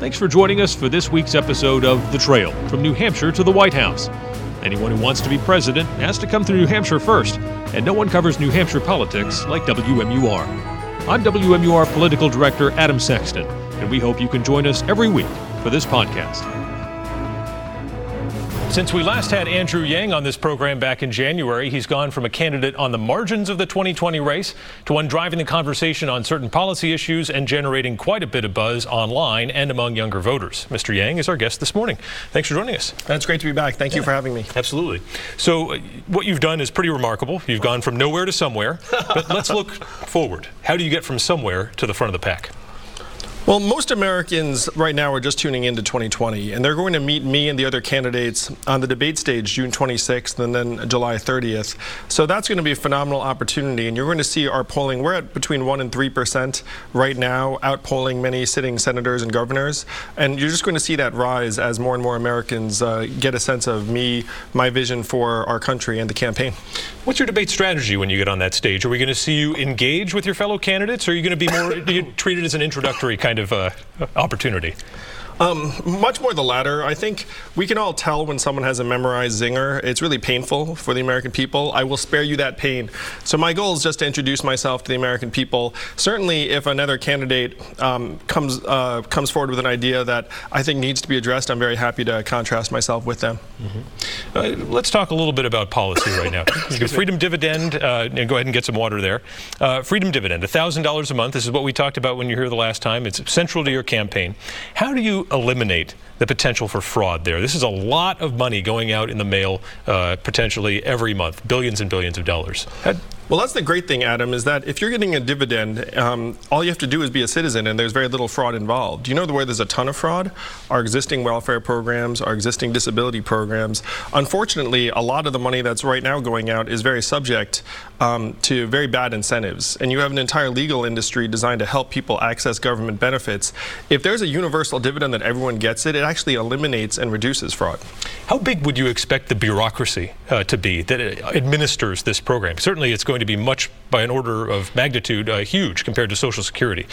Thanks for joining us for this week's episode of The Trail from New Hampshire to the White House. Anyone who wants to be president has to come through New Hampshire first, and no one covers New Hampshire politics like WMUR. I'm WMUR Political Director Adam Sexton, and we hope you can join us every week for this podcast. Since we last had Andrew Yang on this program back in January, he's gone from a candidate on the margins of the 2020 race to one driving the conversation on certain policy issues and generating quite a bit of buzz online and among younger voters. Mr. Yang is our guest this morning. Thanks for joining us. That's great to be back. Thank yeah. you for having me. Absolutely. So, uh, what you've done is pretty remarkable. You've gone from nowhere to somewhere. but let's look forward. How do you get from somewhere to the front of the pack? Well, most Americans right now are just tuning into 2020, and they're going to meet me and the other candidates on the debate stage June 26th and then July 30th. So that's going to be a phenomenal opportunity, and you're going to see our polling. We're at between 1 and 3 percent right now, outpolling many sitting senators and governors, and you're just going to see that rise as more and more Americans uh, get a sense of me, my vision for our country, and the campaign. What's your debate strategy when you get on that stage? Are we going to see you engage with your fellow candidates, or are you going to be more treated as an introductory kind of uh, opportunity? Um, much more the latter. I think we can all tell when someone has a memorized zinger. It's really painful for the American people. I will spare you that pain. So my goal is just to introduce myself to the American people. Certainly, if another candidate um, comes uh, comes forward with an idea that I think needs to be addressed, I'm very happy to contrast myself with them. Mm-hmm. Uh, let's talk a little bit about policy right now. Freedom dividend. Uh, go ahead and get some water there. Uh, freedom dividend, thousand dollars a month. This is what we talked about when you were here the last time. It's central to your campaign. How do you eliminate the potential for fraud there. This is a lot of money going out in the mail uh, potentially every month, billions and billions of dollars. Well, that's the great thing, Adam, is that if you're getting a dividend, um, all you have to do is be a citizen, and there's very little fraud involved. You know the way there's a ton of fraud? Our existing welfare programs, our existing disability programs. Unfortunately, a lot of the money that's right now going out is very subject um, to very bad incentives. And you have an entire legal industry designed to help people access government benefits. If there's a universal dividend that everyone gets it, it actually eliminates and reduces fraud. How big would you expect the bureaucracy uh, to be that administers this program? Certainly, it's going to be much, by an order of magnitude, uh, huge compared to Social Security.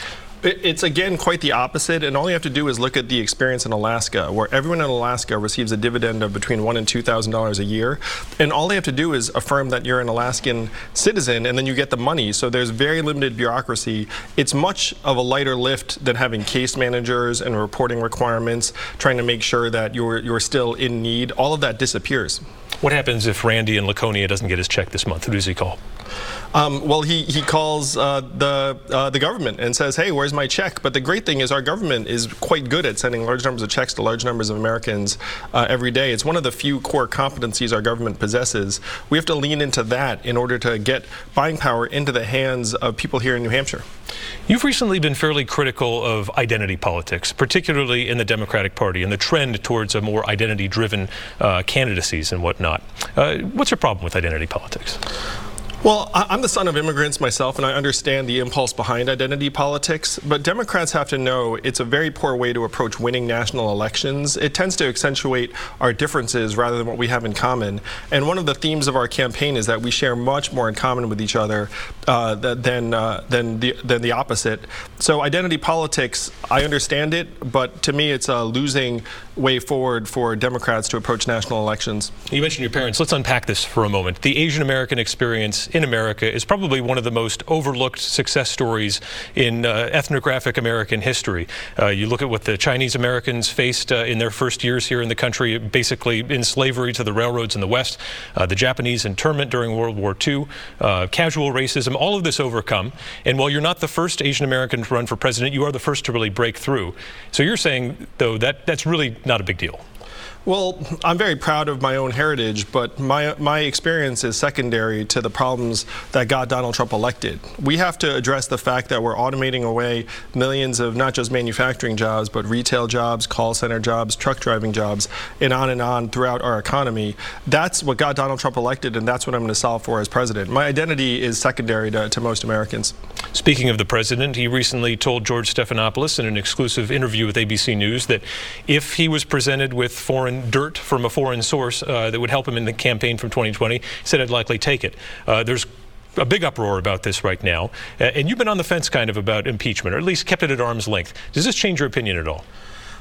It's again quite the opposite, and all you have to do is look at the experience in Alaska, where everyone in Alaska receives a dividend of between one and two thousand dollars a year, and all they have to do is affirm that you're an Alaskan citizen, and then you get the money. So there's very limited bureaucracy. It's much of a lighter lift than having case managers and reporting requirements, trying to make sure that you're you're still in need. All of that disappears. What happens if Randy in Laconia doesn't get his check this month? Who does he call? Um, well, he, he calls uh, the, uh, the government and says, hey, where's my check? But the great thing is our government is quite good at sending large numbers of checks to large numbers of Americans uh, every day. It's one of the few core competencies our government possesses. We have to lean into that in order to get buying power into the hands of people here in New Hampshire. You've recently been fairly critical of identity politics, particularly in the Democratic Party and the trend towards a more identity driven uh, candidacies and whatnot. Uh, what's your problem with identity politics? Well, I'm the son of immigrants myself, and I understand the impulse behind identity politics. But Democrats have to know it's a very poor way to approach winning national elections. It tends to accentuate our differences rather than what we have in common. And one of the themes of our campaign is that we share much more in common with each other uh, than uh, than the than the opposite. So identity politics, I understand it, but to me, it's a losing way forward for Democrats to approach national elections. You mentioned your parents. Let's unpack this for a moment. The Asian American experience in America is probably one of the most overlooked success stories in uh, ethnographic American history. Uh, you look at what the Chinese Americans faced uh, in their first years here in the country, basically in slavery to the railroads in the West, uh, the Japanese internment during World War II, uh, casual racism, all of this overcome. And while you're not the first Asian American to run for president, you are the first to really break through. So you're saying, though, that that's really not a big deal. Well, I'm very proud of my own heritage, but my, my experience is secondary to the problems that got Donald Trump elected. We have to address the fact that we're automating away millions of not just manufacturing jobs, but retail jobs, call center jobs, truck driving jobs, and on and on throughout our economy. That's what got Donald Trump elected, and that's what I'm going to solve for as president. My identity is secondary to, to most Americans. Speaking of the president, he recently told George Stephanopoulos in an exclusive interview with ABC News that if he was presented with foreign dirt from a foreign source uh, that would help him in the campaign from 2020. He said I'd likely take it. Uh, there's a big uproar about this right now, uh, and you've been on the fence kind of about impeachment, or at least kept it at arm's length. Does this change your opinion at all?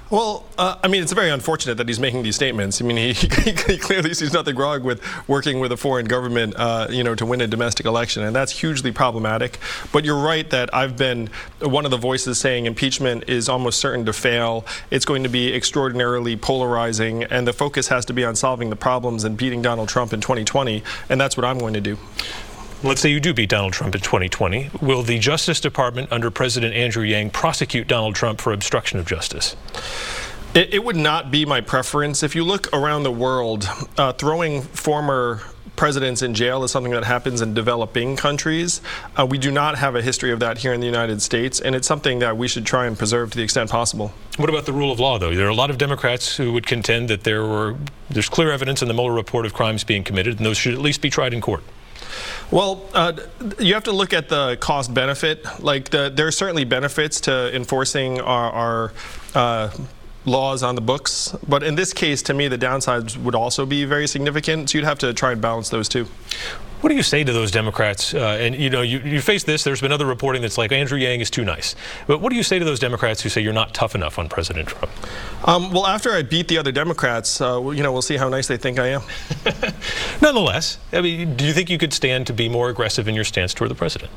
Well, uh, I mean, it's very unfortunate that he's making these statements. I mean, he, he clearly sees nothing wrong with working with a foreign government, uh, you know, to win a domestic election, and that's hugely problematic. But you're right that I've been one of the voices saying impeachment is almost certain to fail. It's going to be extraordinarily polarizing, and the focus has to be on solving the problems and beating Donald Trump in 2020, and that's what I'm going to do. Let's say you do beat Donald Trump in 2020. Will the Justice Department under President Andrew Yang prosecute Donald Trump for obstruction of justice? It, it would not be my preference. If you look around the world, uh, throwing former presidents in jail is something that happens in developing countries. Uh, we do not have a history of that here in the United States, and it's something that we should try and preserve to the extent possible. What about the rule of law, though? There are a lot of Democrats who would contend that there were there's clear evidence in the Mueller report of crimes being committed, and those should at least be tried in court. Well, uh, you have to look at the cost benefit. Like the, there are certainly benefits to enforcing our, our uh, laws on the books, but in this case, to me, the downsides would also be very significant. So you'd have to try and balance those two. What do you say to those Democrats? Uh, and you know, you, you face this. There's been other reporting that's like Andrew Yang is too nice. But what do you say to those Democrats who say you're not tough enough on President Trump? Um, well, after I beat the other Democrats, uh, you know, we'll see how nice they think I am. Nonetheless, I mean, do you think you could stand to be more aggressive in your stance toward the president?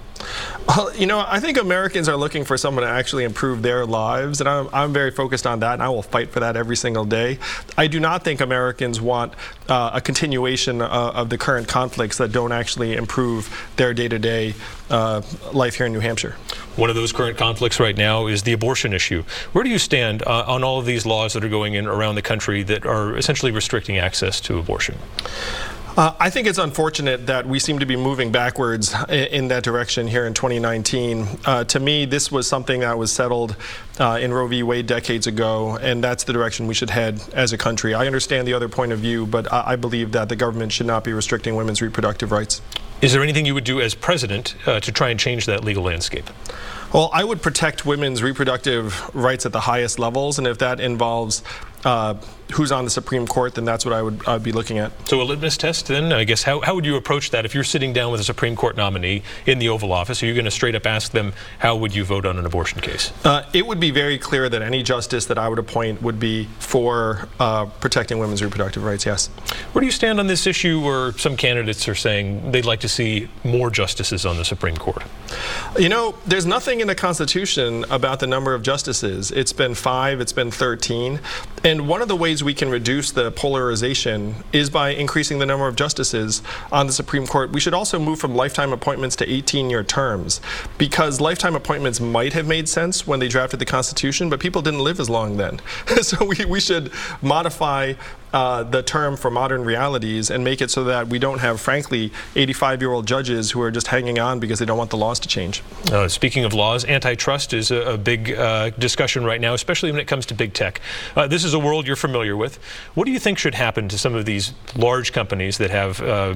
Well, you know, I think Americans are looking for someone to actually improve their lives, and I'm, I'm very focused on that, and I will fight for that every single day. I do not think Americans want uh, a continuation uh, of the current conflicts that don't actually improve their day-to-day uh, life here in New Hampshire. One of those current conflicts right now is the abortion issue. Where do you stand uh, on all of these laws that are going in around the country that are essentially restricting access to abortion? Uh, I think it's unfortunate that we seem to be moving backwards in, in that direction here in 2019. Uh, to me, this was something that was settled uh, in Roe v. Wade decades ago, and that's the direction we should head as a country. I understand the other point of view, but I, I believe that the government should not be restricting women's reproductive rights. Is there anything you would do as president uh, to try and change that legal landscape? Well, I would protect women's reproductive rights at the highest levels, and if that involves uh, who's on the Supreme Court, then that's what I would I'd be looking at. So a litmus test, then I guess. How, how would you approach that if you're sitting down with a Supreme Court nominee in the Oval Office? Are you going to straight up ask them how would you vote on an abortion case? Uh, it would be very clear that any justice that I would appoint would be for uh, protecting women's reproductive rights. Yes. Where do you stand on this issue? Where some candidates are saying they'd like to see more justices on the Supreme Court? You know, there's nothing in the Constitution about the number of justices. It's been five. It's been 13. And one of the ways we can reduce the polarization is by increasing the number of justices on the Supreme Court. We should also move from lifetime appointments to 18 year terms because lifetime appointments might have made sense when they drafted the Constitution, but people didn't live as long then. so we, we should modify uh, the term for modern realities and make it so that we don't have, frankly, 85 year old judges who are just hanging on because they don't want the laws to change. Uh, speaking of laws, antitrust is a, a big uh, discussion right now, especially when it comes to big tech. Uh, this is a world you're familiar with. What do you think should happen to some of these large companies that have uh,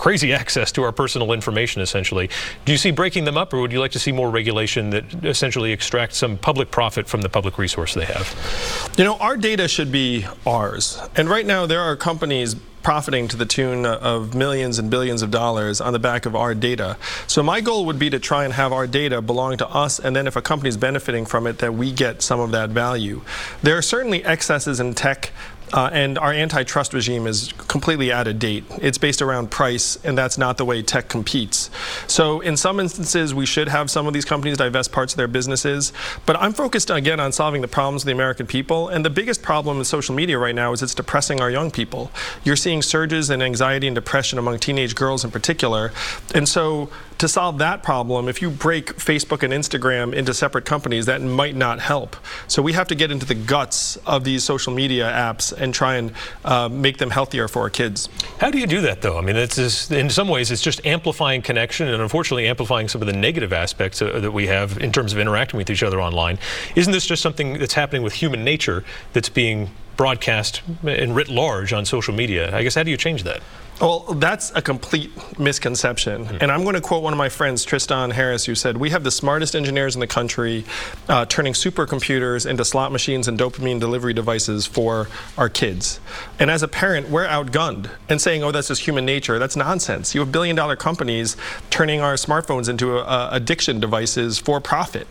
crazy access to our personal information, essentially. Do you see breaking them up, or would you like to see more regulation that essentially extracts some public profit from the public resource they have? You know, our data should be ours. And right now, there are companies profiting to the tune of millions and billions of dollars on the back of our data. So my goal would be to try and have our data belong to us, and then if a company is benefiting from it, that we get some of that value. There are certainly excesses in tech uh, and our antitrust regime is completely out of date. It's based around price, and that's not the way tech competes. So, in some instances, we should have some of these companies divest parts of their businesses. But I'm focused again on solving the problems of the American people. And the biggest problem with social media right now is it's depressing our young people. You're seeing surges in anxiety and depression among teenage girls in particular. And so, to solve that problem, if you break Facebook and Instagram into separate companies, that might not help. So we have to get into the guts of these social media apps and try and uh, make them healthier for our kids. How do you do that, though? I mean, it's just, in some ways, it's just amplifying connection and unfortunately amplifying some of the negative aspects uh, that we have in terms of interacting with each other online. Isn't this just something that's happening with human nature that's being broadcast and writ large on social media? I guess how do you change that? Well, that's a complete misconception. Mm-hmm. And I'm going to quote one of my friends, Tristan Harris, who said, We have the smartest engineers in the country uh, turning supercomputers into slot machines and dopamine delivery devices for our kids. And as a parent, we're outgunned and saying, Oh, that's just human nature. That's nonsense. You have billion dollar companies turning our smartphones into uh, addiction devices for profit.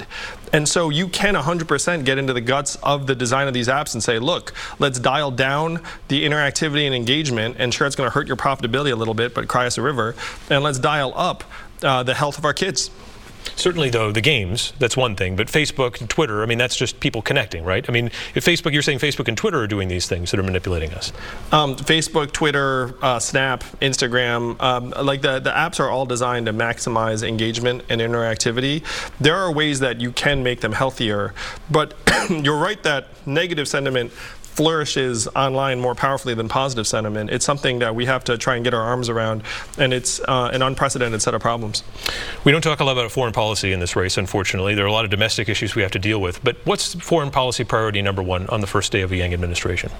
And so you can 100% get into the guts of the design of these apps and say, look, let's dial down the interactivity and engagement. And sure, it's going to hurt your profitability a little bit, but cry us a river. And let's dial up uh, the health of our kids. Certainly, though, the games, that's one thing. But Facebook and Twitter, I mean, that's just people connecting, right? I mean, if Facebook, you're saying Facebook and Twitter are doing these things that are manipulating us. Um, Facebook, Twitter, uh, Snap, Instagram, um, like the, the apps are all designed to maximize engagement and interactivity. There are ways that you can make them healthier. But you're right that negative sentiment flourishes online more powerfully than positive sentiment. It's something that we have to try and get our arms around, and it's uh, an unprecedented set of problems. We don't talk a lot about foreign policy in this race, unfortunately. There are a lot of domestic issues we have to deal with. But what's foreign policy priority number one on the first day of the Yang administration?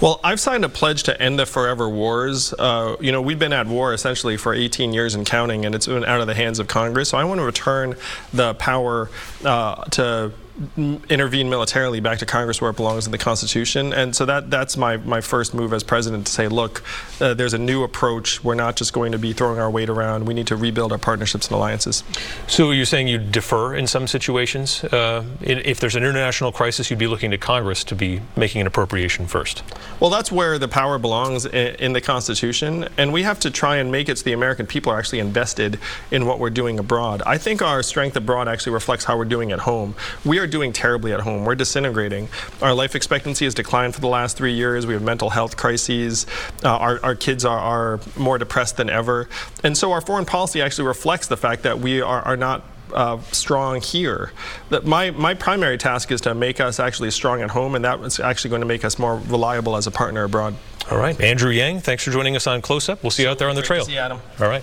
Well, I've signed a pledge to end the forever wars. Uh, you know, we've been at war essentially for 18 years and counting, and it's been out of the hands of Congress. So I want to return the power uh, to intervene militarily back to Congress where it belongs in the Constitution. And so that that's my, my first move as president to say, look, uh, there's a new approach. We're not just going to be throwing our weight around. We need to rebuild our partnerships and alliances. So you're saying you defer in some situations? Uh, if there's an international crisis, you'd be looking to Congress to be making an appropriation first? Well, that's where the power belongs in, in the Constitution. And we have to try and make it so the American people are actually invested in what we're doing abroad. I think our strength abroad actually reflects how we're doing at home. We are doing terribly at home. We're disintegrating. Our life expectancy has declined for the last three years. We have mental health crises. Uh, our, our kids are, are more depressed than ever. And so our foreign policy actually reflects the fact that we are, are not uh, strong here. That my, my primary task is to make us actually strong at home, and that's actually going to make us more reliable as a partner abroad. All right. Andrew Yang, thanks for joining us on Close Up. We'll see you out there on the trail. See you, Adam. All right.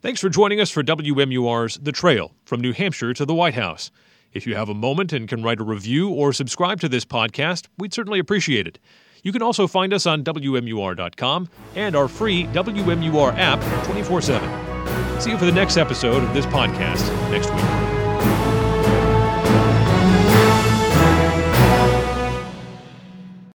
Thanks for joining us for WMUR's The Trail from New Hampshire to the White House. If you have a moment and can write a review or subscribe to this podcast, we'd certainly appreciate it. You can also find us on WMUR.com and our free WMUR app 24 7. See you for the next episode of this podcast next week.